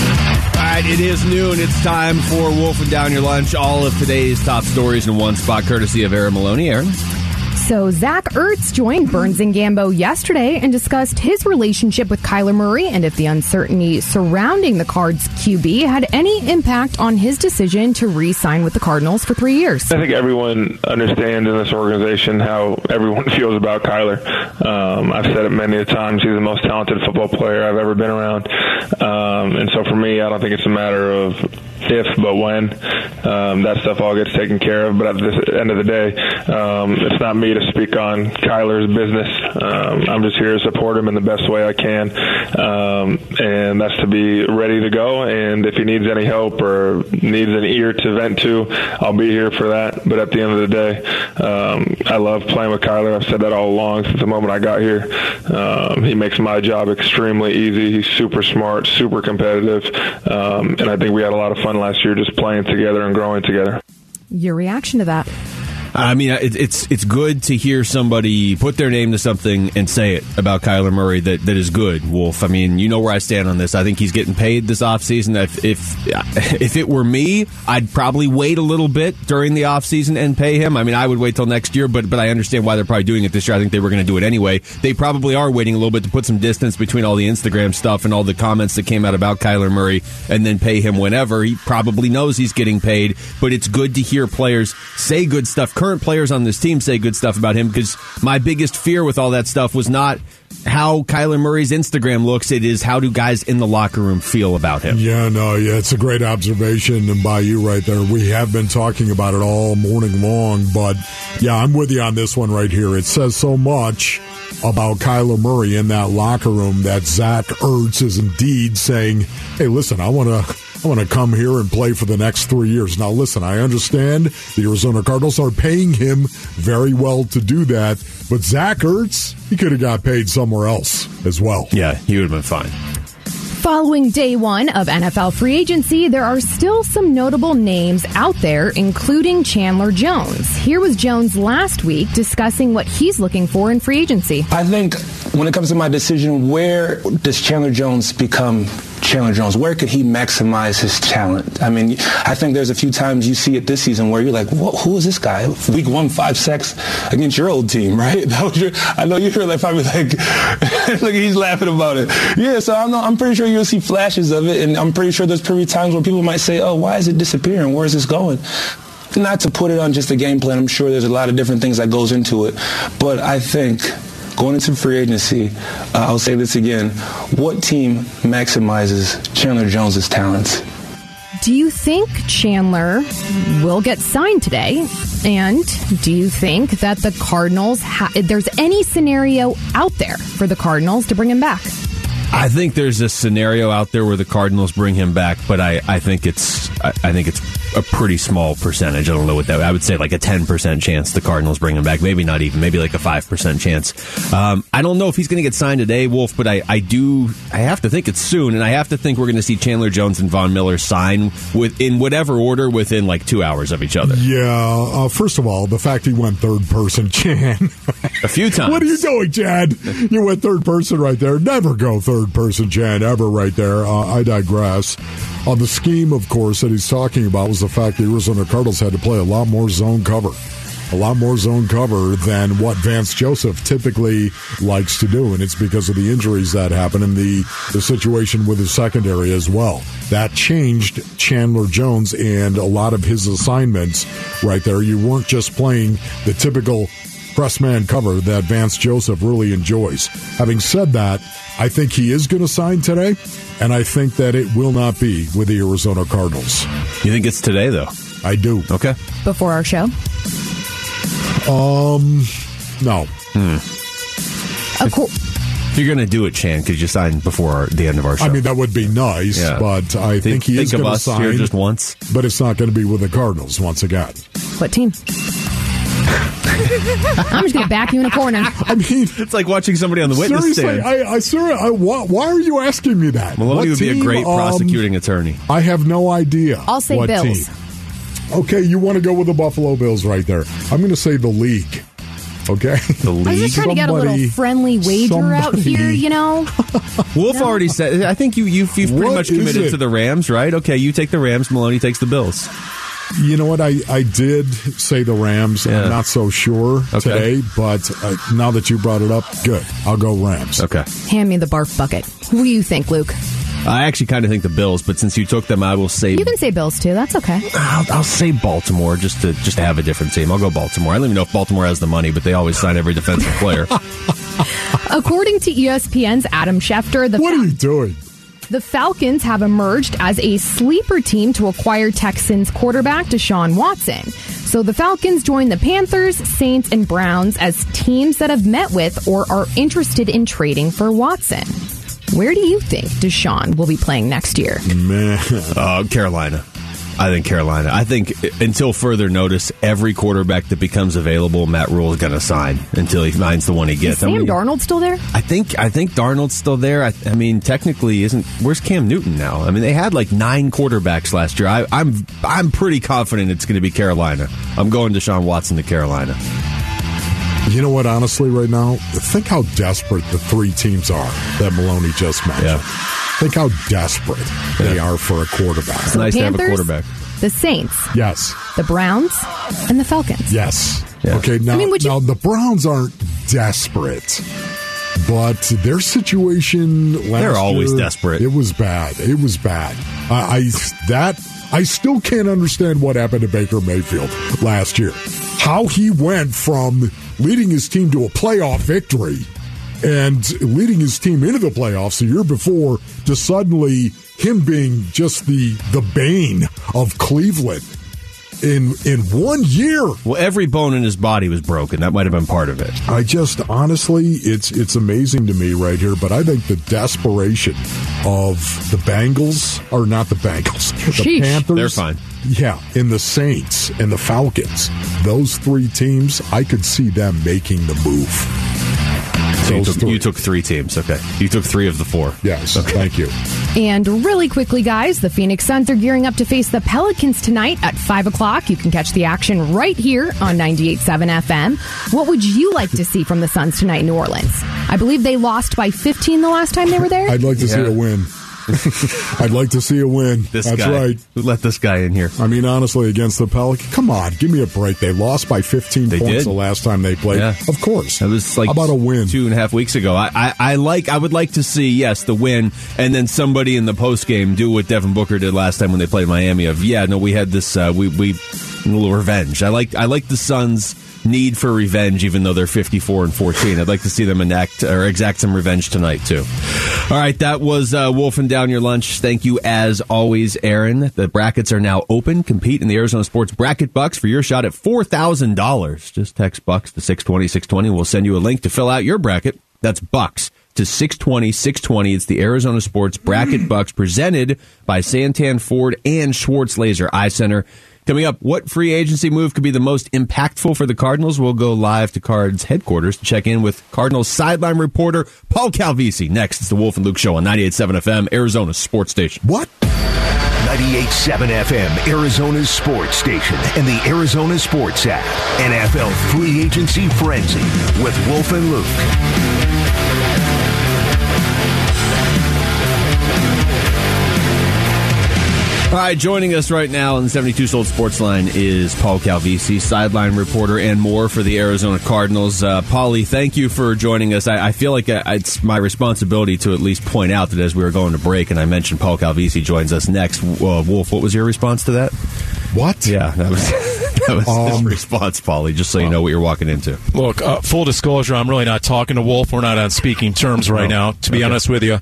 All right, it is noon. It's time for Wolfing Down Your Lunch. All of today's top stories in one spot, courtesy of Aaron Maloney. Aaron? So Zach Ertz joined Burns and Gambo yesterday and discussed his relationship with Kyler Murray and if the uncertainty surrounding the Cards QB had any impact on his decision to re-sign with the Cardinals for three years. I think everyone understands in this organization how everyone feels about Kyler. Um, I've said it many a times. He's the most talented football player I've ever been around. Um, and so for me, I don't think it's a matter of if, but when. Um, that stuff all gets taken care of. But at the end of the day, um, it's not me to speak on Kyler's business. Um, I'm just here to support him in the best way I can, um, and that's to be ready to go. And if he needs any help or needs an ear to vent to, I'll be here for that. But at the end of the day, um, I love playing with Kyler. I've said that all along since the moment I got here. Um, he makes my job extremely easy. He's super smart, super competitive, and I think we had a lot of fun last year just playing together and growing together. Your reaction to that? I mean, it, it's it's good to hear somebody put their name to something and say it about Kyler Murray that, that is good, Wolf. I mean, you know where I stand on this. I think he's getting paid this offseason. If, if if it were me, I'd probably wait a little bit during the offseason and pay him. I mean, I would wait till next year, but but I understand why they're probably doing it this year. I think they were going to do it anyway. They probably are waiting a little bit to put some distance between all the Instagram stuff and all the comments that came out about Kyler Murray and then pay him whenever. He probably knows he's getting paid, but it's good to hear players say good stuff. Current players on this team say good stuff about him because my biggest fear with all that stuff was not how Kyler Murray's Instagram looks. It is how do guys in the locker room feel about him. Yeah, no, yeah, it's a great observation by you right there. We have been talking about it all morning long, but yeah, I'm with you on this one right here. It says so much about Kyler Murray in that locker room that Zach Ertz is indeed saying, "Hey, listen, I want to." I want to come here and play for the next three years. Now, listen, I understand the Arizona Cardinals are paying him very well to do that, but Zach Ertz, he could have got paid somewhere else as well. Yeah, he would have been fine. Following day one of NFL free agency, there are still some notable names out there, including Chandler Jones. Here was Jones last week discussing what he's looking for in free agency. I think when it comes to my decision, where does Chandler Jones become Chandler Jones? Where could he maximize his talent? I mean, I think there's a few times you see it this season where you're like, who is this guy? Week one, five sacks against your old team, right? Your, I know you're like probably like, look, he's laughing about it. Yeah, so I'm, I'm pretty sure you'll see flashes of it, and I'm pretty sure there's probably times where people might say, oh, why is it disappearing? Where is this going? Not to put it on just a game plan. I'm sure there's a lot of different things that goes into it, but I think going into free agency, uh, I'll say this again: what team maximizes Chandler Jones's talents? Do you think Chandler will get signed today? And do you think that the Cardinals, ha- there's any scenario out there for the Cardinals to bring him back? I think there's a scenario out there where the Cardinals bring him back, but I, I think it's I, I think it's a pretty small percentage. I don't know what that. I would say like a ten percent chance the Cardinals bring him back. Maybe not even. Maybe like a five percent chance. Um, I don't know if he's going to get signed today, Wolf. But I, I do. I have to think it's soon, and I have to think we're going to see Chandler Jones and Von Miller sign with in whatever order within like two hours of each other. Yeah. Uh, first of all, the fact he went third person, Chan. a few times. What are you doing, Chad? You went third person right there. Never go third person, Chan. Ever right there. Uh, I digress. On the scheme, of course, that he's talking about was the fact the Arizona Cardinals had to play a lot more zone cover. A lot more zone cover than what Vance Joseph typically likes to do, and it's because of the injuries that happened and the, the situation with his secondary as well. That changed Chandler Jones and a lot of his assignments right there. You weren't just playing the typical press man cover that Vance Joseph really enjoys. Having said that, I think he is going to sign today, and I think that it will not be with the Arizona Cardinals. You think it's today, though? I do. Okay. Before our show? Um, no. Hmm. Of course. If you're going to do it, Chan, could you sign before our, the end of our show? I mean, that would be nice, Yeah. but I think, think, he think is going to us sign. here just once. but it's not going to be with the Cardinals once again. What team? I'm just going to back you in a corner. I mean, It's like watching somebody on the witness seriously, stand. I, I, sir, I, why, why are you asking me that? Maloney What would be a team? great Um, prosecuting attorney. I have no idea. I'll say what Bills. team. Okay, you want to go with the Buffalo Bills right there. I'm going to say the league. Okay. The league. I was league. just trying to get a little friendly wager out here, you know? Wolf already said. I think you you've, you've pretty What much committed to the Rams, right? Okay, you take the Rams. Maloney takes the Bills. You know what? I, I did say the Rams. Yeah. I'm not so sure Okay. today, but uh, now that you brought it up, good. I'll go Rams. Okay. Hand me the barf bucket. Who do you think, Luke? I actually kind of think the Bills, but since you took them, I will say You can say Bills too. That's okay. I'll, I'll say Baltimore just to just to have a different team. I'll go Baltimore. I don't even know if Baltimore has the money, but they always sign every defensive player. According to ESPN's Adam Schefter, the What are you doing? The Falcons have emerged as a sleeper team to acquire Texans quarterback Deshaun Watson. So the Falcons join the Panthers, Saints, and Browns as teams that have met with or are interested in trading for Watson. Where do you think Deshaun will be playing next year? Man. uh, Carolina. I think Carolina. I think until further notice, every quarterback that becomes available, Matt Rhule is going to sign until he finds the one he Is gets. I mean, Darnold still there? I think I think Darnold's still there. I, I mean, technically, isn't where's Cam Newton now? I mean, they had like nine quarterbacks last year. I, I'm I'm pretty confident it's going to be Carolina. I'm going Deshaun Watson to Carolina. You know what, honestly, right now, think how desperate the three teams are that Maloney just mentioned. Yeah. Think how desperate they are for a quarterback. It's nice to have a Panthers, quarterback. The Saints, Yes. the Browns, and the Falcons. Yes. Yeah. Okay, now, I mean, would you- now the Browns aren't desperate, but their situation last They're always year, desperate. It was bad. It was bad. I, I that I still can't understand what happened to Baker Mayfield last year. How he went from leading his team to a playoff victory and leading his team into the playoffs the year before to suddenly him being just the the bane of Cleveland in in one year. Well, every bone in his body was broken. That might have been part of it. I just honestly, it's it's amazing to me right here. But I think the desperation of the Bengals, or not the Bengals, the Sheesh. Panthers, They're fine. Yeah, and the Saints and the Falcons, those three teams, I could see them making the move. So you took, three. you took three teams. Okay, you took three of the four. Yes, thank you. And really quickly, guys, the Phoenix Suns are gearing up to face the Pelicans tonight at 5 o'clock. You can catch the action right here on 98.7 FM. What would you like to see from the Suns tonight in New Orleans? I believe they lost by 15 the last time they were there. I'd like to see a win. I'd like to see a win. This That's guy. right. Let this guy in here? I mean, honestly, against the Pelicans, come on, give me a break. They lost by 15 They points did. the last time they played. Yeah. Of course. That was like How about a win? two and a half weeks ago. I, I, I like I would like to see yes the win and then somebody in the post game do what Devin Booker did last time when they played Miami. Of yeah no we had this uh, we we a little revenge. I like I like the Suns need for revenge even though they're 54 and 14. I'd like to see them enact or exact some revenge tonight too. All right, that was uh, wolfing down your lunch. Thank you as always, Aaron. The brackets are now open. Compete in the Arizona Sports Bracket Bucks for your shot at four thousand dollars. Just text Bucks to six twenty six twenty. We'll send you a link to fill out your bracket. That's Bucks to 620 620. It's the Arizona Sports Bracket Bucks presented by Santan Ford and Schwartz Laser Eye Center. Coming up, what free agency move could be the most impactful for the Cardinals? We'll go live to Cards headquarters to check in with Cardinals sideline reporter Paul Calvisi. Next, it's the Wolf and Luke Show on 98.7 FM, Arizona Sports Station. What? 98.7 FM, Arizona's sports station, and the Arizona Sports app. NFL Free Agency Frenzy with Wolf and Luke. All right, joining us right now on the 72 Sold Sports Line is Paul Calvisi, sideline reporter and more for the Arizona Cardinals. Uh, Paulie, thank you for joining us. I, I feel like I, it's my responsibility to at least point out that as we were going to break, and I mentioned Paul Calvisi joins us next. Uh, Wolf, what was your response to that? What? Yeah, that was that was Um, the response, Paulie. Just so you know what you're walking into. Look, uh, full disclosure, I'm really not talking to Wolf. We're not on speaking terms right No. now, to be Okay. honest with you.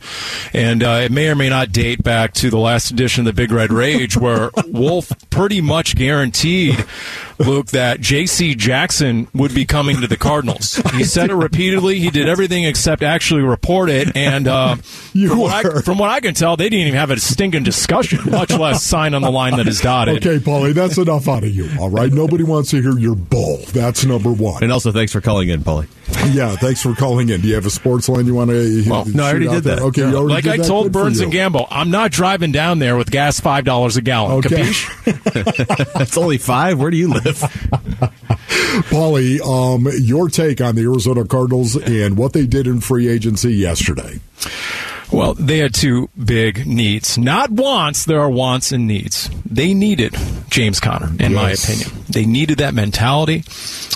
And uh, it may or may not date back to the last edition of the Big Red Rage, where Wolf pretty much guaranteed Luke, that J.C. Jackson would be coming to the Cardinals. He said it repeatedly. He did everything except actually report it. And uh, from, what I, from what I can tell, they didn't even have a stinking discussion, much less sign on the line that is dotted. Okay, Paulie, that's enough out of you. All right, nobody wants to hear your bull. That's number one. And also, thanks for calling in, Paulie. Yeah, thanks for calling in. Do you have a sports line you want to? Well, no, I already did there? that. Okay, yeah. like I told Burns and Gambo, I'm not driving down there with gas five dollars a gallon. Okay. Capiche? it's only five. Where do you live? Paulie, um, your take on the Arizona Cardinals and what they did in free agency yesterday. Well, they had two big needs. Not wants, there are wants and needs. They needed James Conner, in yes. my opinion. They needed that mentality.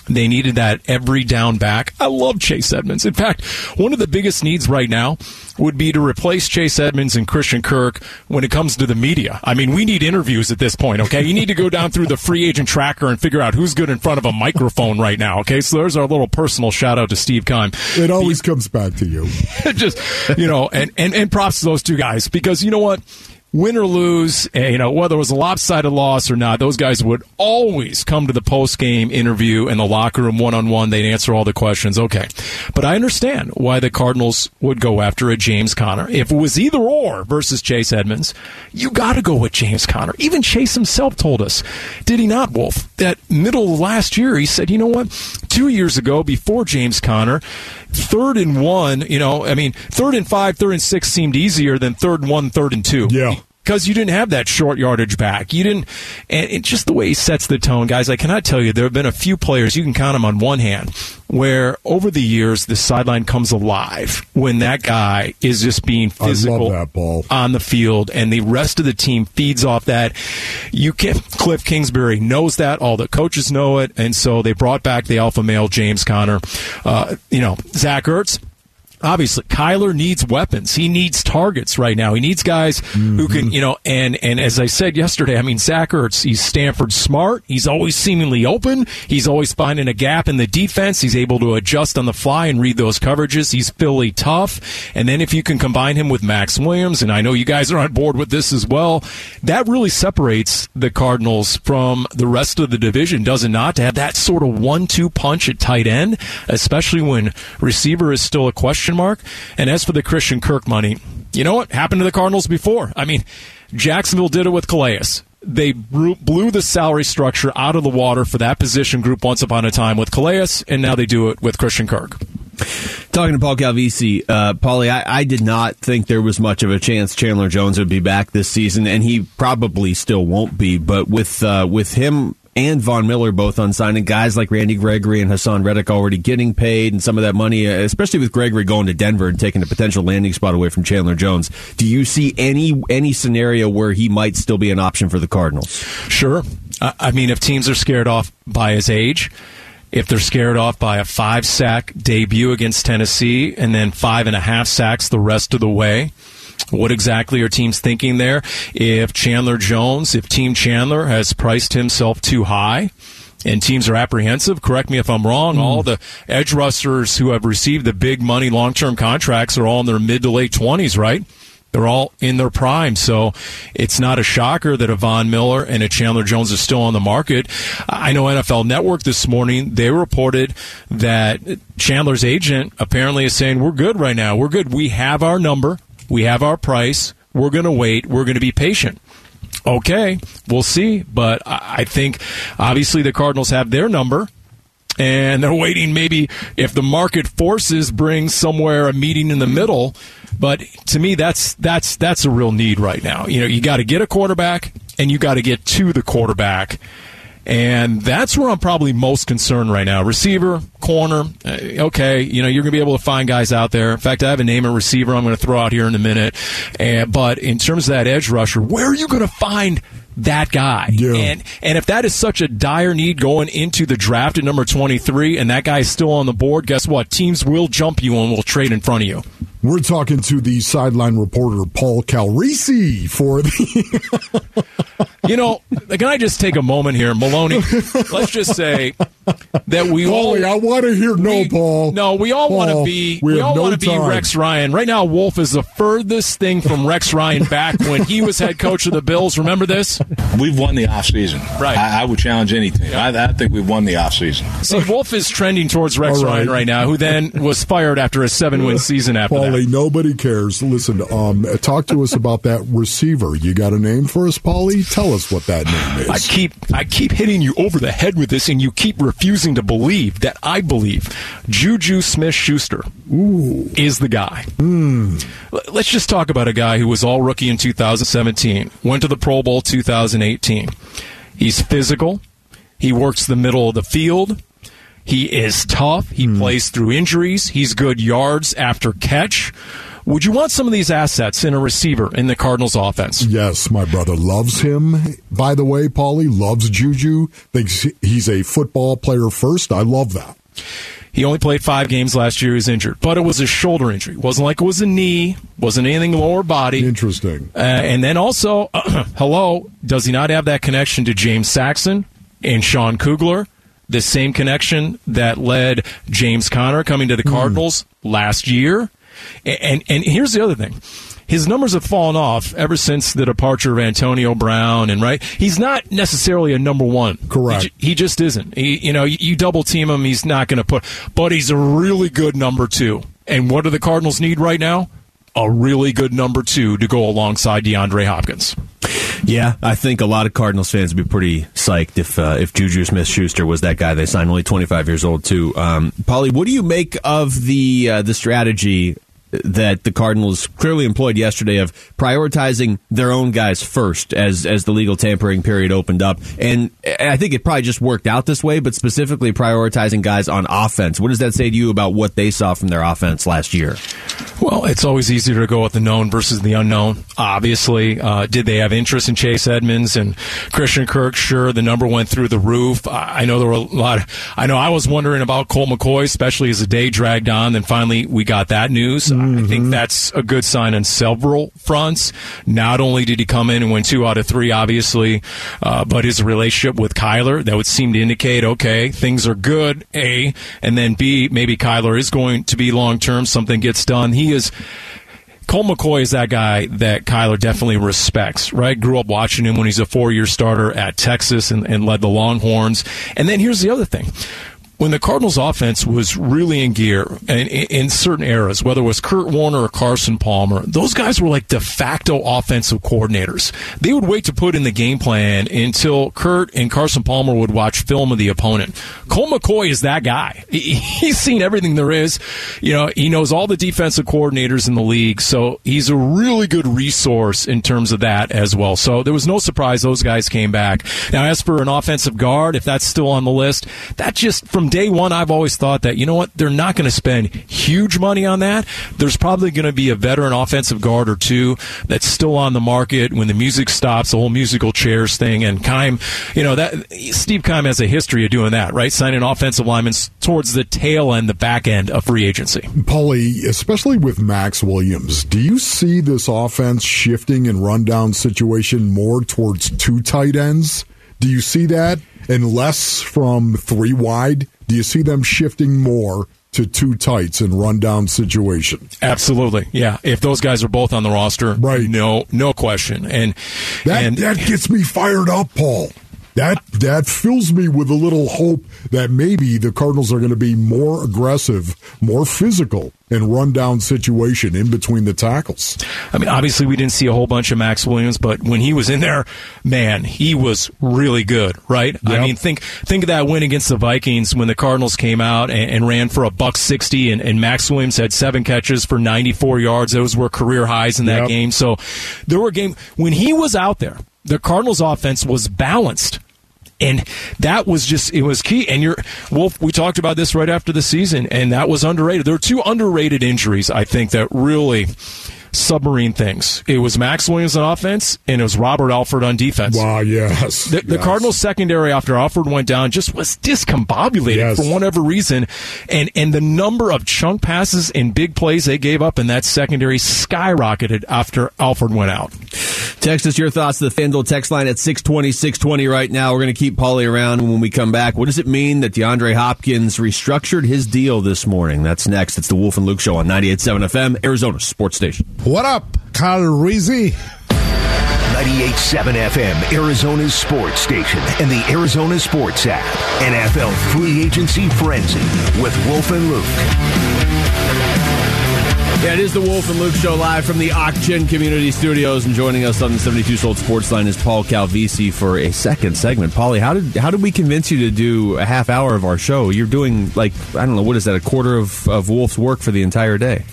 They needed that every down back. I love Chase Edmonds. In fact, one of the biggest needs right now would be to replace Chase Edmonds and Christian Kirk when it comes to the media. I mean, we need interviews at this point, okay? You need to go down through the free agent tracker and figure out who's good in front of a microphone right now, okay? So there's our little personal shout out to Steve Keim. It always comes back to you. Just, you know, and, and, and props to those two guys because you know what? Win or lose, eh, you know, whether it was a lopsided loss or not, those guys would always come to the post game interview in the locker room one on one. They'd answer all the questions. Okay. But I understand why the Cardinals would go after a James Conner. If it was either or versus Chase Edmonds, you got to go with James Conner. Even Chase himself told us, did he not, Wolf, that middle of last year, he said, you know what? Two years ago, before James Conner, third and one, you know, I mean, third and five, third and six seemed easier than third and one, third and two. Yeah because you didn't have that short yardage back. You didn't, and it's just the way he sets the tone, guys. I cannot tell you there have been a few players you can count them on one hand where over the years the sideline comes alive when that guy is just being physical on the field, and the rest of the team feeds off that. You can Cliff Kingsbury knows that, all the coaches know it, and so they brought back the alpha male James Conner. Uh, you know, Zach Ertz obviously Kyler needs weapons. He needs targets right now. He needs guys mm-hmm. who can, you know, and and as I said yesterday, I mean Zach Ertz, he's Stanford smart. He's always seemingly open. He's always finding a gap in the defense. He's able to adjust on the fly and read those coverages. He's Philly tough. And then if you can combine him with Maxx Williams, and I know you guys are on board with this as well, that really separates the Cardinals from the rest of the division, does it not? To have that sort of one-two punch at tight end, especially when receiver is still a question question mark. And as for the Christian Kirk money, you know what happened to the Cardinals before? I mean, Jacksonville did it with Calais. They blew the salary structure out of the water for that position group once upon a time with Calais, and now they do it with Christian Kirk. Talking to Paul Calvisi, uh, Paulie, I, I, did not think there was much of a chance Chandler Jones would be back this season, and he probably still won't be. But with uh, with him and Von Miller both on signing guys like Randy Gregory and Haason Reddick already getting paid and some of that money, uh, especially with Gregory going to Denver and taking a potential landing spot away from Chandler Jones. Do you see any any scenario where he might still be an option for the Cardinals? Sure. I mean, if teams are scared off by his age, if they're scared off by a five sack debut against Tennessee and then five and a half sacks the rest of the way, what exactly are teams thinking there? If Chandler Jones, if Team Chandler has priced himself too high, and teams are apprehensive. Correct me if I'm wrong. Mm. All the edge rushers who have received the big money long term contracts are all in their mid to late 20s, right? They're all in their prime. So it's not a shocker that a Von Miller and a Chandler Jones are still on the market. I know NFL Network this morning, they reported that Chandler's agent apparently is saying, We're good right now. We're good. We have our number. We have our price. We're going to wait. We're going to be patient. Okay, we'll see. But I think obviously the Cardinals have their number and they're waiting maybe if the market forces bring somewhere a meeting in the middle but to me that's that's that's a real need right now you know you got to get a quarterback and you got to get to the quarterback and that's where I'm probably most concerned right now. Receiver, corner, uh, okay, you know, you're going to be able to find guys out there. In fact, I have a name of receiver I'm going to throw out here in a minute. And, but in terms of that edge rusher, where are you going to find that guy. Yeah. And and if that is such a dire need going into the draft at number 23 and that guy is still on the board, guess what? Teams will jump you and will trade in front of you. We're talking to the sideline reporter Paul Calvisi for the You know, can I just take a moment here, Maloney? let's just say that we Paulie, all I want to hear no, we- Paul. No, we all want to be. we We, all no want to be. Rex Ryan. Right now, Wolf is the furthest thing from Rex Ryan back when he was head coach of the Bills. Remember this? We've won the offseason. Right. I, I would challenge anything. team. I, I think we've won the offseason. See, Wolf is trending towards Rex All right. Ryan right now, who then was fired after a seven-win season after Paulie, that. nobody cares. Listen, um, talk to us about that receiver. You got a name for us, Paulie? Tell us what that name is. I keep I keep hitting you over the head with this, and you keep refusing to believe that I believe Juju Smith Schuster is the guy. Hmm. L- Let's just talk about a guy who was all rookie in 2017, went to the Pro Bowl 2018. He's physical. He works the middle of the field. He is tough. He hmm. plays through injuries. He's good yards after catch. Would you want some of these assets in a receiver in the Cardinals offense? Yes, my brother loves him. By the way, Paulie loves Juju. Thinks he's a football player first. I love that. He only played five games last year. He was injured, but it was a shoulder injury. wasn't like it was a knee. wasn't anything lower body. Interesting. Uh, and then also, hello, does he not have that connection to James Saxon and Sean Kugler? The same connection that led James Conner coming to the Cardinals last year. And and here's the other thing. His numbers have fallen off ever since the departure of Antonio Brown, and right, he's not necessarily a number one. Correct. He, he just isn't. He, you know, you, you double team him, he's not going to put. But he's a really good number two. And what do the Cardinals need right now? A really good number two to go alongside DeAndre Hopkins. Yeah, I think a lot of Cardinals fans would be pretty psyched if uh, if Juju Smith Schuster was that guy they signed, only 25 years old too. Um, Paulie, what do you make of the uh, the strategy that the Cardinals clearly employed yesterday of prioritizing their own guys first as as the legal tampering period opened up? And I think it probably just worked out this way, but specifically prioritizing guys on offense. What does that say to you about what they saw from their offense last year? Well, it's always easier to go with the known versus the unknown. Obviously, uh, did they have interest in Chase Edmonds and Christian Kirk? Sure, the number went through the roof. I, know there were a lot. Of, I know I was wondering about Colt McCoy, especially as the day dragged on. Then finally, we got that news. I think that's a good sign on several fronts. Not only did he come in and win two out of three, obviously, uh, but his relationship with Kyler that would seem to indicate okay, things are good. A and then B, maybe Kyler is going to be long term. Something gets done. He is. Colt McCoy is that guy that Kyler definitely respects, right? Grew up watching him when he's a four year starter at Texas and, and led the Longhorns. And then here's the other thing. When the Cardinals offense was really in gear in, in certain eras, whether it was Kurt Warner or Carson Palmer, those guys were like de facto offensive coordinators. They would wait to put in the game plan until Kurt and Carson Palmer would watch film of the opponent. Colt McCoy is that guy. He- he's seen everything there is. You know, he knows all the defensive coordinators in the league, so he's a really good resource in terms of that as well. So there was no surprise those guys came back. Now, as for an offensive guard, if that's still on the list, that just from day one, I've always thought that you know what, they're not going to spend huge money on that. There's probably going to be a veteran offensive guard or two that's still on the market when the music stops, the whole musical chairs thing. And Keim, you know that Steve Keim has a history of doing that, right? Signing offensive linemen towards the tail end, the back end of free agency. Paulie, especially with Maxx Williams, do you see this offense shifting in rundown situation more towards two tight ends? Do you see that? And less from three wide? Do you see them shifting more to two tights in rundown situation? Absolutely, yeah. If those guys are both on the roster, Right. No, no question. And That and that gets me fired up, Paul. That that fills me with a little hope that maybe the Cardinals are going to be more aggressive, more physical in rundown situation in between the tackles. I mean, obviously, we didn't see a whole bunch of Maxx Williams, but when he was in there, man, he was really good, right? I mean, think think of that win against the Vikings when the Cardinals came out and, and ran for a buck sixty, and, and Maxx Williams had seven catches for ninety four yards. Those were career highs in that Yep. game. So there were game when he was out there. The Cardinals' offense was balanced. And that was just it was key. And you're Wolf. We talked about this right after the season, and that was underrated. There were two underrated injuries I think that really submarine things. It was Maxx Williams on offense, and it was Robert Alford on defense. Wow, yes. The, the. Cardinals secondary after Alford went down just was discombobulated Yes. for whatever reason, and and the number of chunk passes and big plays they gave up in that secondary skyrocketed after Alford went out. Text us your thoughts to the FanDuel text line at 620, 620 right now. We're going to keep Paulie around when we come back. What does it mean that DeAndre Hopkins restructured his deal this morning? That's next. It's the Wolf and Luke Show on 98.7 FM, Arizona Sports Station. What up, Kyle Reezy? 98.7 FM, Arizona's sports station, and the Arizona Sports app. NFL Free Agency Frenzy with Wolf and Luke. Yeah, it is the Wolf and Luke Show live from the Ocgen Community Studios, and joining us on the 72 Sold Sports Line is Paul Calvisi for a second segment. Paulie, how did how did we convince you to do a half hour of our show? You're doing like I don't know what is that a quarter of, of Wolf's work for the entire day.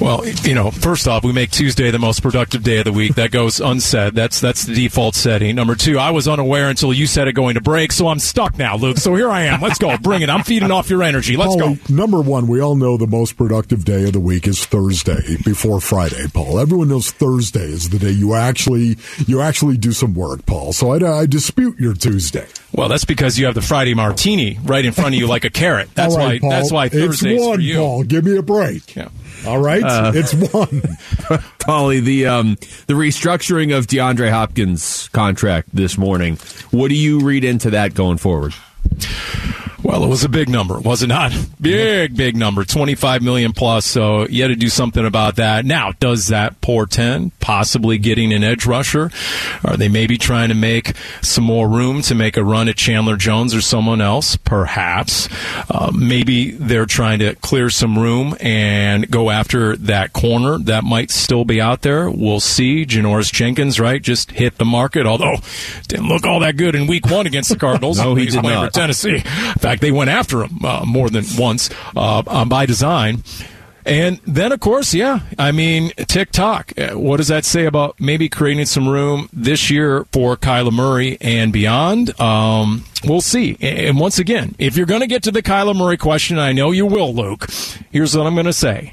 Well, you know, first off, we make Tuesday the most productive day of the week. That goes unsaid. That's that's the default setting. Number two, I was unaware until you said it going to break, so I'm stuck now, Luke. So here I am. Let's go. Bring it. I'm feeding off your energy. Let's Paul, go. Number one, we all know the most productive day of the week is Thursday before Friday, Paul. Everyone knows Thursday is the day you actually you actually do some work, Paul. So I, I dispute your Tuesday. Well, that's because you have the Friday martini right in front of you like a carrot. That's right, why. Paul. That's why Thursdays it's one, for you. Paul. Give me a break. Yeah. All right, Uh, it's one. Paulie, the um, the restructuring of DeAndre Hopkins' contract this morning. What do you read into that going forward? Well, it was a big number, was it not? Big, big number, twenty-five million plus. So you had to do something about that. Now, does that portend possibly getting an edge rusher? Are they maybe trying to make some more room to make a run at Chandler Jones or someone else? Perhaps. Uh, maybe they're trying to clear some room and go after that corner that might still be out there. We'll see. Janoris Jenkins, right, just hit the market. Although didn't look all that good in Week One against the Cardinals. No, he did not. for Tennessee. In fact, they went after him uh, more than once uh, um, by design. And then, of course, yeah, I mean, TikTok. Uh, What does that say about maybe creating some room this year for Kyler Murray and beyond? Um, we'll see. And once again, if you're going to get to the Kyler Murray question, I know you will, Luke. Here's what I'm going to say.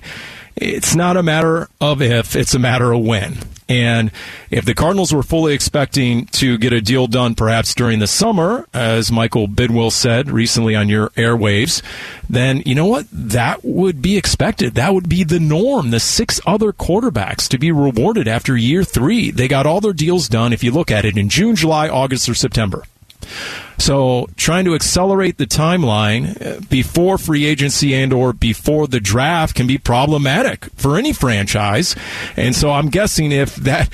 It's not a matter of if, it's a matter of when. And if the Cardinals were fully expecting to get a deal done perhaps during the summer, as Michael Bidwill said recently on your airwaves, then you know what? That would be expected. That would be the norm. The six other quarterbacks to be rewarded after year three. They got all their deals done, if you look at it, in June, July, August, or September. So trying to accelerate the timeline uh, before free agency and or before the draft can be problematic for any franchise. And so I'm guessing if that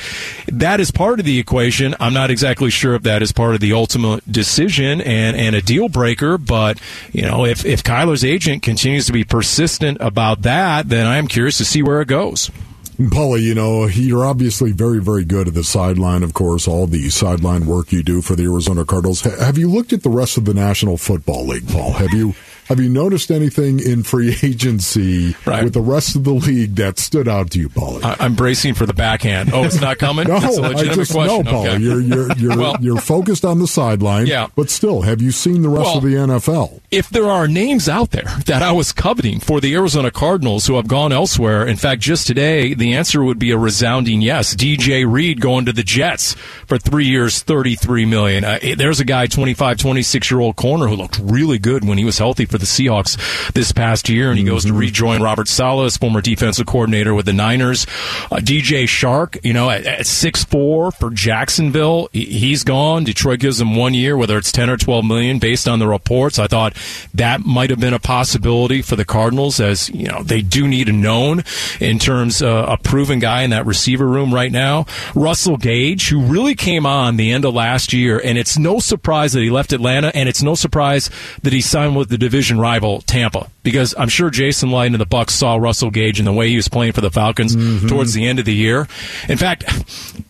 that is part of the equation, I'm not exactly sure if that is part of the ultimate decision and, and a deal breaker, but you know, if if Kyler's agent continues to be persistent about that, then I am curious to see where it goes. Paulie, you know, you're obviously very, very good at the sideline, of course, all the sideline work you do for the Arizona Cardinals. Have you looked at the rest of the National Football League, Paul? Have you have you noticed anything in free agency Right. with the rest of the league that stood out to you, Paulie? I, I'm bracing for the backhand. Oh, it's not coming. no, I just question. know, Paul. Okay. You're you're you're, Well- you're focused on the sideline, Yeah. But still, have you seen the rest Well- of the NFL? if there are names out there that I was coveting for the Arizona Cardinals who have gone elsewhere, in fact, just today, the answer would be a resounding yes. DJ Reed going to the Jets for three years, 33 million. Uh, there's a guy, 25, 26 year old corner who looked really good when he was healthy for the Seahawks this past year, and he goes to rejoin Robert Saleh, former defensive coordinator with the Niners. Uh, DJ Chark, you know, at, at 6'4 for Jacksonville, he- he's gone. Detroit gives him one year, whether it's 10 or 12 million based on the reports. I thought that might have been a possibility for the Cardinals as, you know, they do need a known in terms uh, a proven guy in that receiver room right now. Russell Gage, who really came on the end of last year, and it's no surprise that he left Atlanta, and it's no surprise that he signed with the division rival Tampa because I'm sure Jason Licht and the Bucs saw Russell Gage and the way he was playing for the Falcons mm-hmm. towards the end of the year. In fact,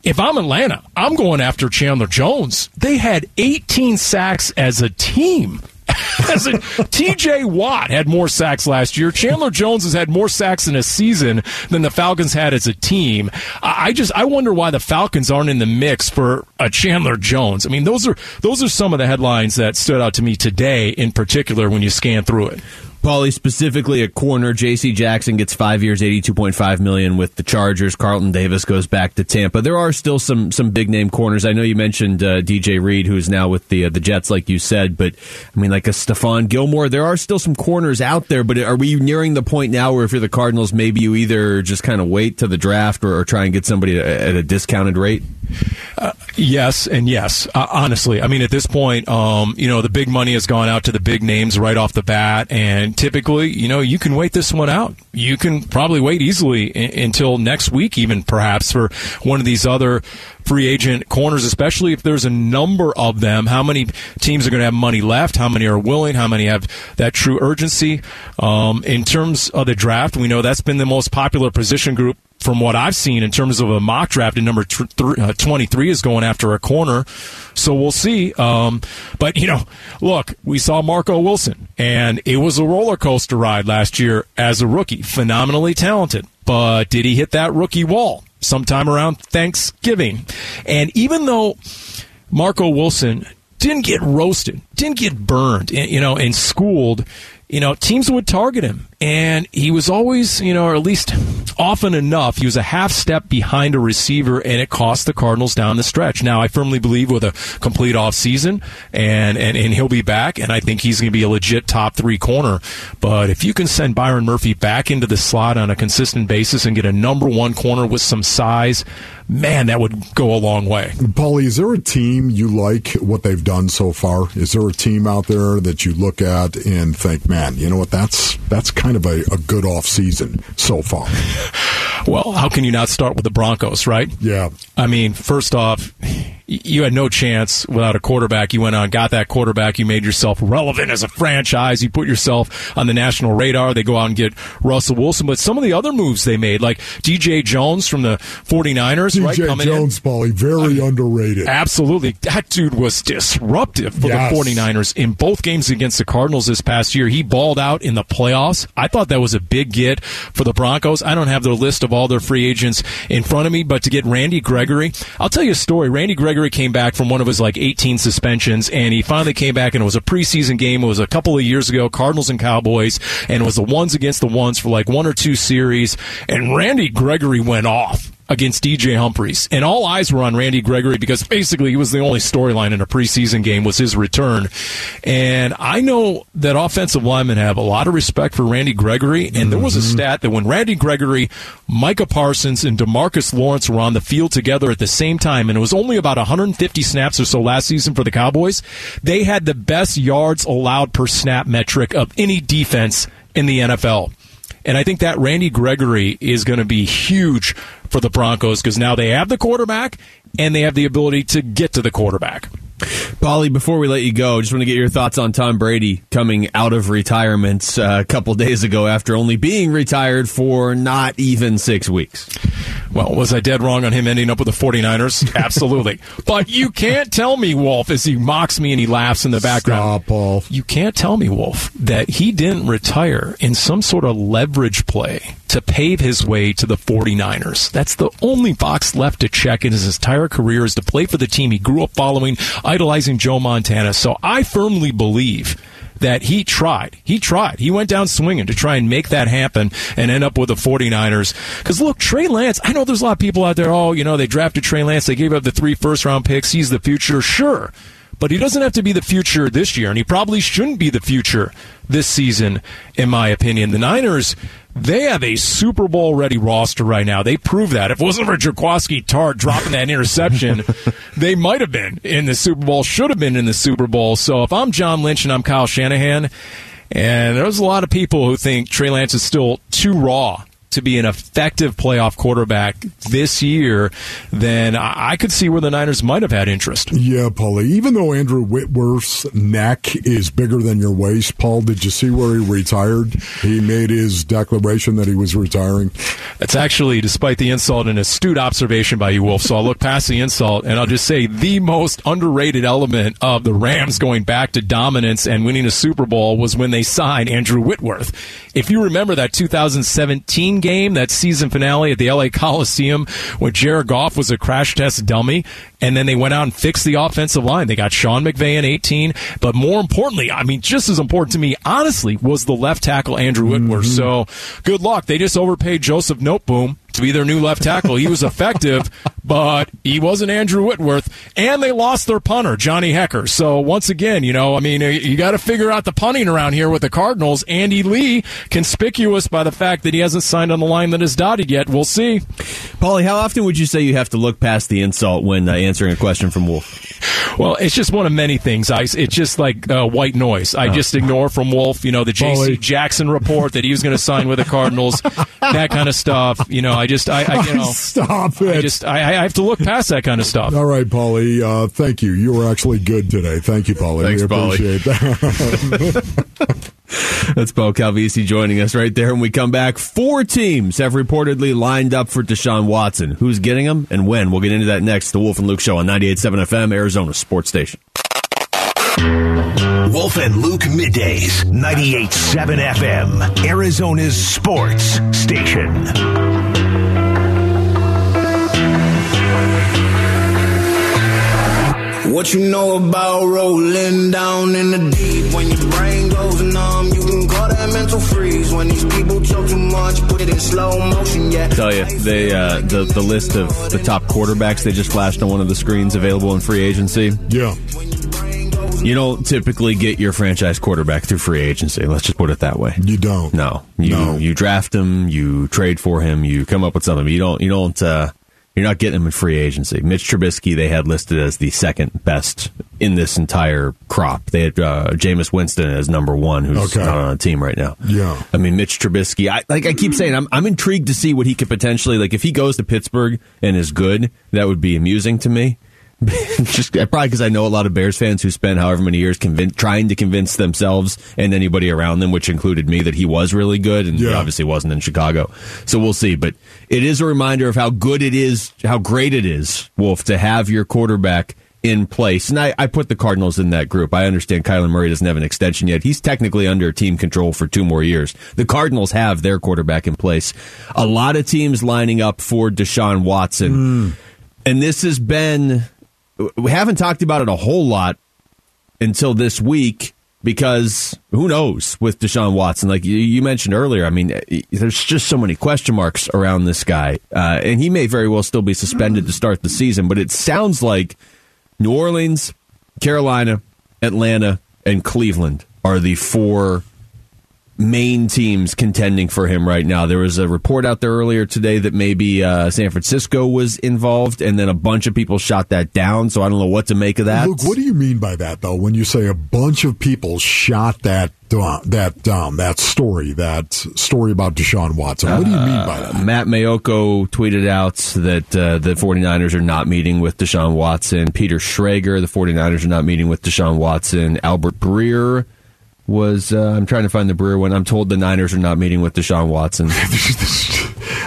if I'm Atlanta, I'm going after Chandler Jones. They had 18 sacks as a team. TJ Watt had more sacks last year. Chandler Jones has had more sacks in a season than the Falcons had as a team. I just I wonder why the Falcons aren't in the mix for a Chandler Jones. I mean, those are those are some of the headlines that stood out to me today, in particular, when you scan through it. Paulie, specifically a corner, J.C. Jackson gets five years, eighty-two point five million with the Chargers. Carlton Davis goes back to Tampa. There are still some some big name corners. I know you mentioned uh, DJ Reed, who is now with the uh, the Jets, like you said, but I mean, like a Stephon Gilmore. There are still some corners out there, but are we nearing the point now where if you're the Cardinals, maybe you either just kind of wait to the draft or, or try and get somebody at a discounted rate? Uh, yes, and yes. Uh, honestly, I mean, at this point, um, you know, the big money has gone out to the big names right off the bat, and typically, you know, you can wait this one out. You can probably wait easily in- until next week, even perhaps for one of these other free agent corners, especially if there's a number of them. How many teams are going to have money left? How many are willing? How many have that true urgency? Um, in terms of the draft, we know that's been the most popular position group from what I've seen in terms of a mock draft, and number th- uh, 23 is going after a corner. So we'll see. Um, but, you know, look, we saw Marco Wilson, and it was a roller coaster ride last year as a rookie. Phenomenally talented. But did he hit that rookie wall sometime around Thanksgiving? And even though Marco Wilson didn't get roasted, didn't get burned, you know, and schooled, you know, teams would target him. And he was always, you know, or at least often enough, he was a half step behind a receiver, and it cost the Cardinals down the stretch. Now, I firmly believe with a complete off season, and, and, and he'll be back, and I think he's going to be a legit top three corner. But if you can send Byron Murphy back into the slot on a consistent basis and get a number one corner with some size, man, that would go a long way. Paulie, is there a team you like what they've done so far? Is there a team out there that you look at and think, man, you know what, that's that's kind of a, a good off season so far? Well, how can you not start with the Broncos, right? Yeah. I mean, first off, you had no chance without a quarterback. You went on, got that quarterback. You made yourself relevant as a franchise. You put yourself on the national radar. They go out and get Russell Wilson. But some of the other moves they made, like DJ Jones from the 49ers, DJ right? Coming Jones. Paulie, very underrated. Absolutely. That dude was disruptive for yes. the 49ers in both games against the Cardinals this past year. He balled out in the playoffs. I thought that was a big get for the Broncos. I don't have their list of all their free agents in front of me, but to get Randy Gregory, I'll tell you a story. Randy Gregory Gregory came back from one of his like 18 suspensions, and he finally came back, and it was a preseason game. It was a couple of years ago, Cardinals and Cowboys, and it was the ones against the ones for like one or two series, and Randy Gregory went off against DJ Humphries. And all eyes were on Randy Gregory because basically he was the only storyline in a preseason game was his return. And I know that offensive linemen have a lot of respect for Randy Gregory. And there was a mm-hmm. stat that when Randy Gregory, Micah Parsons, and Demarcus Lawrence were on the field together at the same time, and it was only about 150 snaps or so last season for the Cowboys, they had the best yards allowed per snap metric of any defense in the NFL. And I think that Randy Gregory is going to be huge for the Broncos because now they have the quarterback and they have the ability to get to the quarterback. Paulie, before we let you go, just want to get your thoughts on Tom Brady coming out of retirement uh, a couple days ago after only being retired for not even six weeks. Well, was I dead wrong on him ending up with the 49ers? Absolutely. but you can't tell me, Wolf, as he mocks me and he laughs in the background. Stop, Paul. You can't tell me, Wolf, that he didn't retire in some sort of leverage play to pave his way to the 49ers. That's the only box left to check in his entire career is to play for the team he grew up following, idolizing Joe Montana. So I firmly believe that he tried. He tried. He went down swinging to try and make that happen and end up with the 49ers. Because look, Trey Lance, I know there's a lot of people out there, oh, you know, they drafted Trey Lance, they gave up the three first round picks, he's the future. Sure. But he doesn't have to be the future this year, and he probably shouldn't be the future this season, in my opinion. The Niners they have a Super Bowl ready roster right now. They prove that. If it wasn't for Jaquiski Tartt dropping that interception, they might have been in the Super Bowl, should have been in the Super Bowl. So if I'm John Lynch and I'm Kyle Shanahan, and there's a lot of people who think Trey Lance is still too raw to be an effective playoff quarterback this year, then I could see where the Niners might have had interest. Yeah, Paulie. Even though Andrew Whitworth's neck is bigger than your waist, Paul, did you see where he retired? He made his declaration that he was retiring. That's actually, despite the insult, an astute observation by you, Wolf. So I'll look past the insult and I'll just say the most underrated element of the Rams going back to dominance and winning a Super Bowl was when they signed Andrew Whitworth. If you remember that 2017 game, that season finale at the LA Coliseum, when Jared Goff was a crash test dummy, and then they went out and fixed the offensive line. They got Sean McVay in 18, but more importantly, I mean, just as important to me, honestly, was the left tackle Andrew Whitworth. Mm-hmm. So good luck. They just overpaid Joseph Noteboom to be their new left tackle. He was effective, but he wasn't Andrew Whitworth. And they lost their punter, Johnny Hekker. So once again, you know, I mean, you got to figure out the punting around here with the Cardinals. Andy Lee, conspicuous by the fact that he hasn't signed on the line that is dotted yet. We'll see. Paulie, how often would you say you have to look past the insult when uh, answering a question from Wolf? Well, it's just one of many things. I, it's just like uh, white noise. I just ignore from Wolf, you know, the J.C. Jackson report that he was going to sign with the Cardinals, that kind of stuff. You know, I just, I, I you know, Stop it. I just, I, I have to look past that kind of stuff. All right, Paulie. Uh, thank you. You were actually good today. Thank you, Paulie. Thanks, we Paulie. appreciate that. That's Paul Calvisi joining us right there. When we come back, four teams have reportedly lined up for Deshaun Watson. Who's getting him and when? We'll get into that next. The Wolf and Luke Show on 98.7 FM, Arizona Sports Station. Wolf and Luke middays, 98.7 FM, Arizona's sports station. What you know about rolling down in the deep? When your brain goes numb, you can call that mental freeze. When these people talk too much, put it in slow motion, yeah. tell you they uh, the the list of the top quarterbacks they just flashed on one of the screens available in free agency. yeah. You don't typically get your franchise quarterback through free agency. Let's just put it that way. You don't. No, you No. you draft him, you trade for him, you come up with something. You don't you don't uh, you're not getting him in free agency. Mitch Trubisky they had listed as the second best in this entire crop. They had uh, Jameis Winston as number one, who's Okay. not on a team right now. Yeah. I mean Mitch Trubisky. I, like I keep saying, I'm I'm intrigued to see what he could potentially like if he goes to Pittsburgh and is good. That would be amusing to me. Just uh, probably because I know a lot of Bears fans who spent however many years convin- trying to convince themselves and anybody around them, which included me, that he was really good, and he obviously wasn't in Chicago. So we'll see. But it is a reminder of how good it is, how great it is, Wolf, to have your quarterback in place. And I, I put the Cardinals in that group. I understand Kyler Murray doesn't have an extension yet. He's technically under team control for two more years. The Cardinals have their quarterback in place. A lot of teams lining up for Deshaun Watson. Hmm. And this has been, we haven't talked about it a whole lot until this week because who knows with Deshaun Watson? Like you, mentioned earlier, I mean, eh, there's just so many question marks around this guy, uh, and he may very well still be suspended to start the season. But it sounds like New Orleans, Carolina, Atlanta, and Cleveland are the four main teams contending for him right now. There was a report out there earlier today that maybe uh, San Francisco was involved, and then a bunch of people shot that down. So I don't know what to make of that. Luke, what do you mean by that, though? When you say a bunch of people shot that down, that down, that story, that story about Deshaun Watson. What do you mean by that? Matt Maiocco tweeted out that uh, the 49ers are not meeting with Deshaun Watson. Peter Schrager, the 49ers are not meeting with Deshaun Watson. Albert Breer was, uh, I'm trying to find the Breer one. I'm told the Niners are not meeting with Deshaun Watson.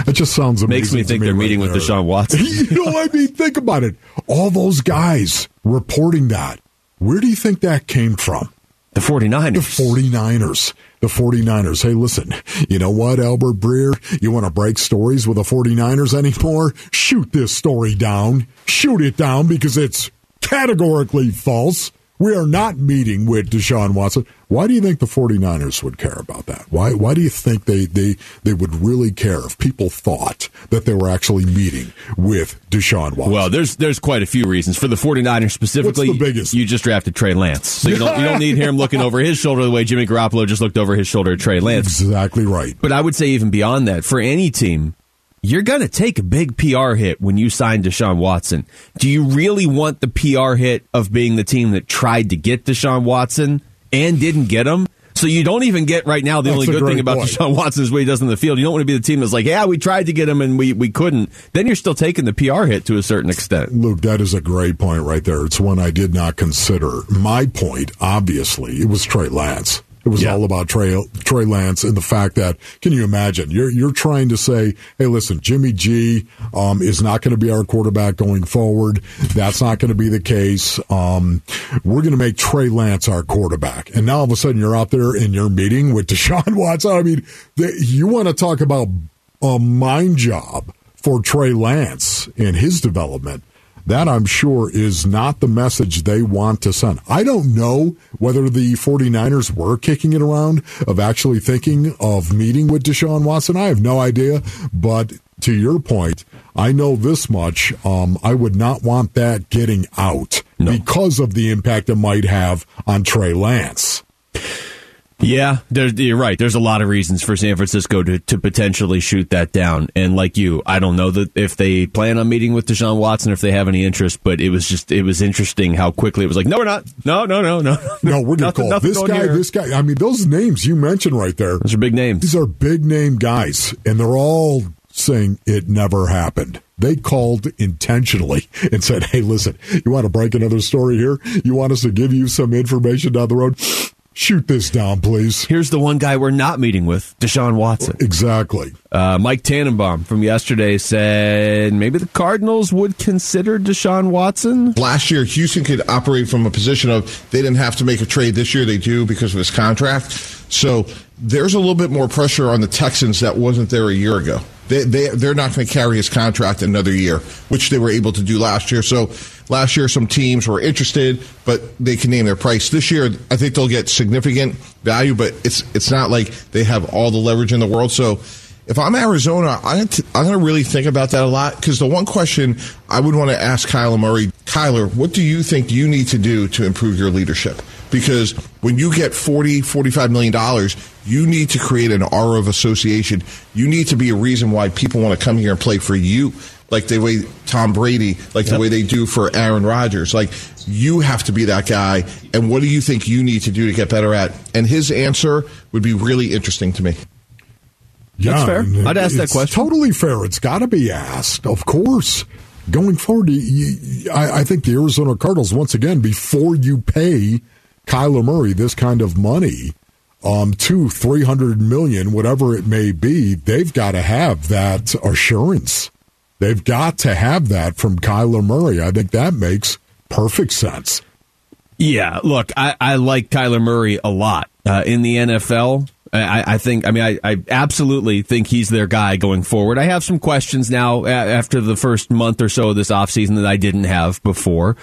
It just sounds amazing. Makes me think they're right meeting with. Deshaun Watson. you know, I mean, think about it. All those guys reporting that. Where do you think that came from? The 49ers. The 49ers. The 49ers. Hey, listen, you know what, Albert Breer? You want to break stories with the 49ers anymore? Shoot this story down. Shoot it down because it's categorically false. We are not meeting with Deshaun Watson. Why do you think the 49ers would care about that? Why why do you think they, they, they would really care if people thought that they were actually meeting with Deshaun Watson? Well, there's there's quite a few reasons. For the 49ers specifically, What's the biggest? you just drafted Trey Lance. So you don't, you don't need him looking over his shoulder the way Jimmy Garoppolo just looked over his shoulder at Trey Lance. exactly right. But I would say even beyond that, for any team, you're going to take a big PR hit when you sign Deshaun Watson. Do you really want the PR hit of being the team that tried to get Deshaun Watson and didn't get him? So you don't even get right now. The That's only good thing about point. Deshaun Watson is what he does in the field. You don't want to be the team that's like, yeah, we tried to get him and we, we couldn't. Then you're still taking the PR hit to a certain extent. Luke, that is a great point right there. It's one I did not consider. My point, obviously, it was Trey Lance. It was Yeah. all about Trey Trey Lance and the fact that can you imagine you're you're trying to say, hey, listen, Jimmy G um, is not going to be our quarterback going forward. That's not going to be the case. Um, we're going to make Trey Lance our quarterback, and now all of a sudden you're out there and you're meeting with Deshaun Watson. I mean, the, you want to talk about a mind job for Trey Lance and his development. That I'm sure is not the message they want to send. I don't know whether the 49ers were kicking it around of actually thinking of meeting with Deshaun Watson. I have no idea. But to your point, I know this much. Um, I would not want that getting out No. because of the impact it might have on Trey Lance. Yeah, there, you're right. There's a lot of reasons for San Francisco to, to potentially shoot that down. And like you, I don't know that if they plan on meeting with Deshaun Watson, if they have any interest. But it was just it was interesting how quickly it was like, no, we're not. No, no, no, no. No, we're going to call this guy, here. this guy. I mean, those names you mentioned right there, Those are big names. these are big name guys, and they're all saying it never happened. They called intentionally and said, hey, listen, you want to break another story here? You want us to give you some information down the road? Shoot this down, please. Here's the one guy we're not meeting with, Deshaun Watson. Exactly. Uh, Mike Tannenbaum from yesterday said maybe the Cardinals would consider Deshaun Watson. Last year, Houston could operate from a position of they didn't have to make a trade. This year, they do because of his contract. So there's a little bit more pressure on the Texans that wasn't there a year ago. They, they, they're not going to carry his contract another year, which they were able to do last year. So last year, some teams were interested, but they can name their price. This year, I think they'll get significant value, but it's it's not like they have all the leverage in the world. So if I'm Arizona, I'm going to really think about that a lot because the one question I would want to ask Kyler Murray, Kyler, what do you think you need to do to improve your leadership? Because when you get 40, 45 million dollars, you need to create an aura of association. You need to be a reason why people want to come here and play for you. Like the way Tom Brady, like the way they do for Aaron Rodgers. Like you have to be that guy. And what do you think you need to do to get better at? And his answer would be really interesting to me. Yeah, fair. I'd ask that question. Totally fair. It's got to be asked, of course. Going forward, you, you, I, I think the Arizona Cardinals, once again, before you pay Kyler Murray this kind of money, um, two, three hundred million, whatever it may be, they've got to have that assurance. They've got to have that from Kyler Murray. I think that makes perfect sense. Yeah, look, I, I like Kyler Murray a lot uh, in the NFL. I, I think, I mean, I, I absolutely think he's their guy going forward. I have some questions now after the first month or so of this offseason that I didn't have before.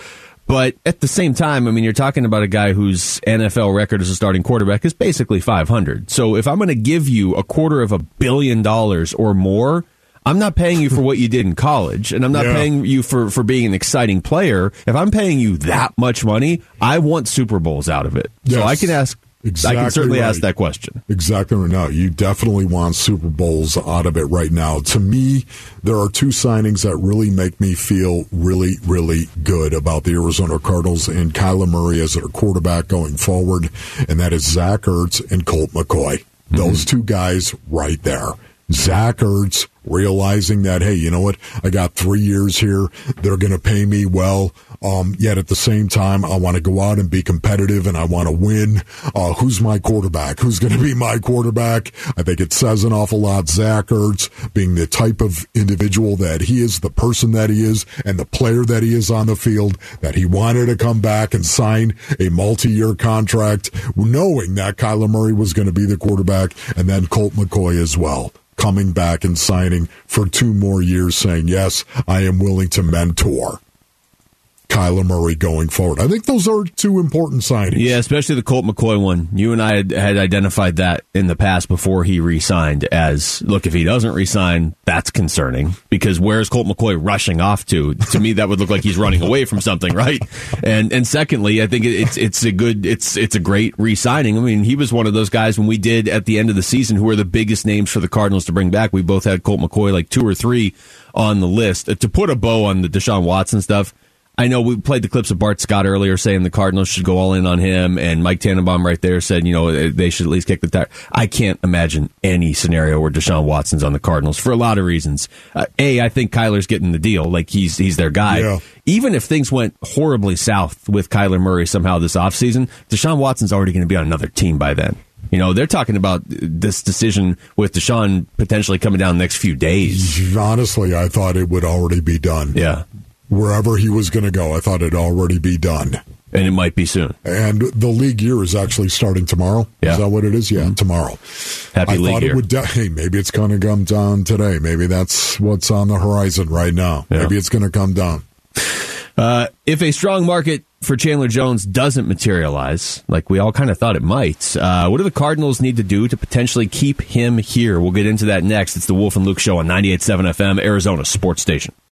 But at the same time, I mean, you're talking about a guy whose NFL record as a starting quarterback is basically 500. So if I'm going to give you a quarter of a billion dollars or more, I'm not paying you for what you did in college, and I'm not Yeah. paying you for, for being an exciting player. If I'm paying you that much money, I want Super Bowls out of it. So I can ask. I Exactly can certainly ask that question. Exactly right now. You definitely want Super Bowls out of it right now. To me, there are two signings that really make me feel really, really good about the Arizona Cardinals and Kyler Murray as their quarterback going forward, and that is Zach Ertz and Colt McCoy. Mm-hmm. Those two guys right there. Zach Ertz realizing that, hey, you know what? I got three years here. They're going to pay me well. Um, yet at the same time, I want to go out and be competitive and I want to win. Uh, who's my quarterback? Who's going to be my quarterback? I think it says an awful lot. Zach Ertz being the type of individual that he is, the person that he is, and the player that he is on the field, that he wanted to come back and sign a multi-year contract, knowing that Kyler Murray was going to be the quarterback, and then Colt McCoy as well coming back and signing for two more years, saying, Yes, I am willing to mentor Kyler Murray going forward. I think those are two important signings. Yeah, especially the Colt McCoy one. You and I had, had identified that in the past before he re-signed as, look, if he doesn't re-sign, that's concerning because where's Colt McCoy rushing off to? To me, that would look like he's running away from something, right? And and secondly, I think it's it's a good it's it's a great re-signing. I mean, he was one of those guys when we did at the end of the season who were the biggest names for the Cardinals to bring back. We both had Colt McCoy like two or three on the list. Uh, To put a bow on the Deshaun Watson stuff, I know we played the clips of Bart Scott earlier saying the Cardinals should go all in on him, and Mike Tannenbaum right there said, you know, they should at least kick the tire. I can't imagine any scenario where Deshaun Watson's on the Cardinals for a lot of reasons. Uh, a, I think Kyler's getting the deal, like he's he's their guy. Yeah. Even if things went horribly south with Kyler Murray somehow this offseason, Deshaun Watson's already going to be on another team by then. You know, they're talking about this decision with Deshaun potentially coming down the next few days. Honestly, I thought it would already be done. Yeah. Wherever he was going to go, I thought it'd already be done. And it might be soon. And the league year is actually starting tomorrow. Yeah. Is that what it is? Yeah, tomorrow. Happy I league thought year. it would. De- hey, maybe it's going to come down today. Maybe that's what's on the horizon right now. Yeah. Maybe it's going to come down. Uh, if a strong market for Chandler Jones doesn't materialize, like we all kind of thought it might, uh, what do the Cardinals need to do to potentially keep him here? We'll get into that next. It's the Wolf and Luke Show on 98.7 FM, Arizona Sports Station.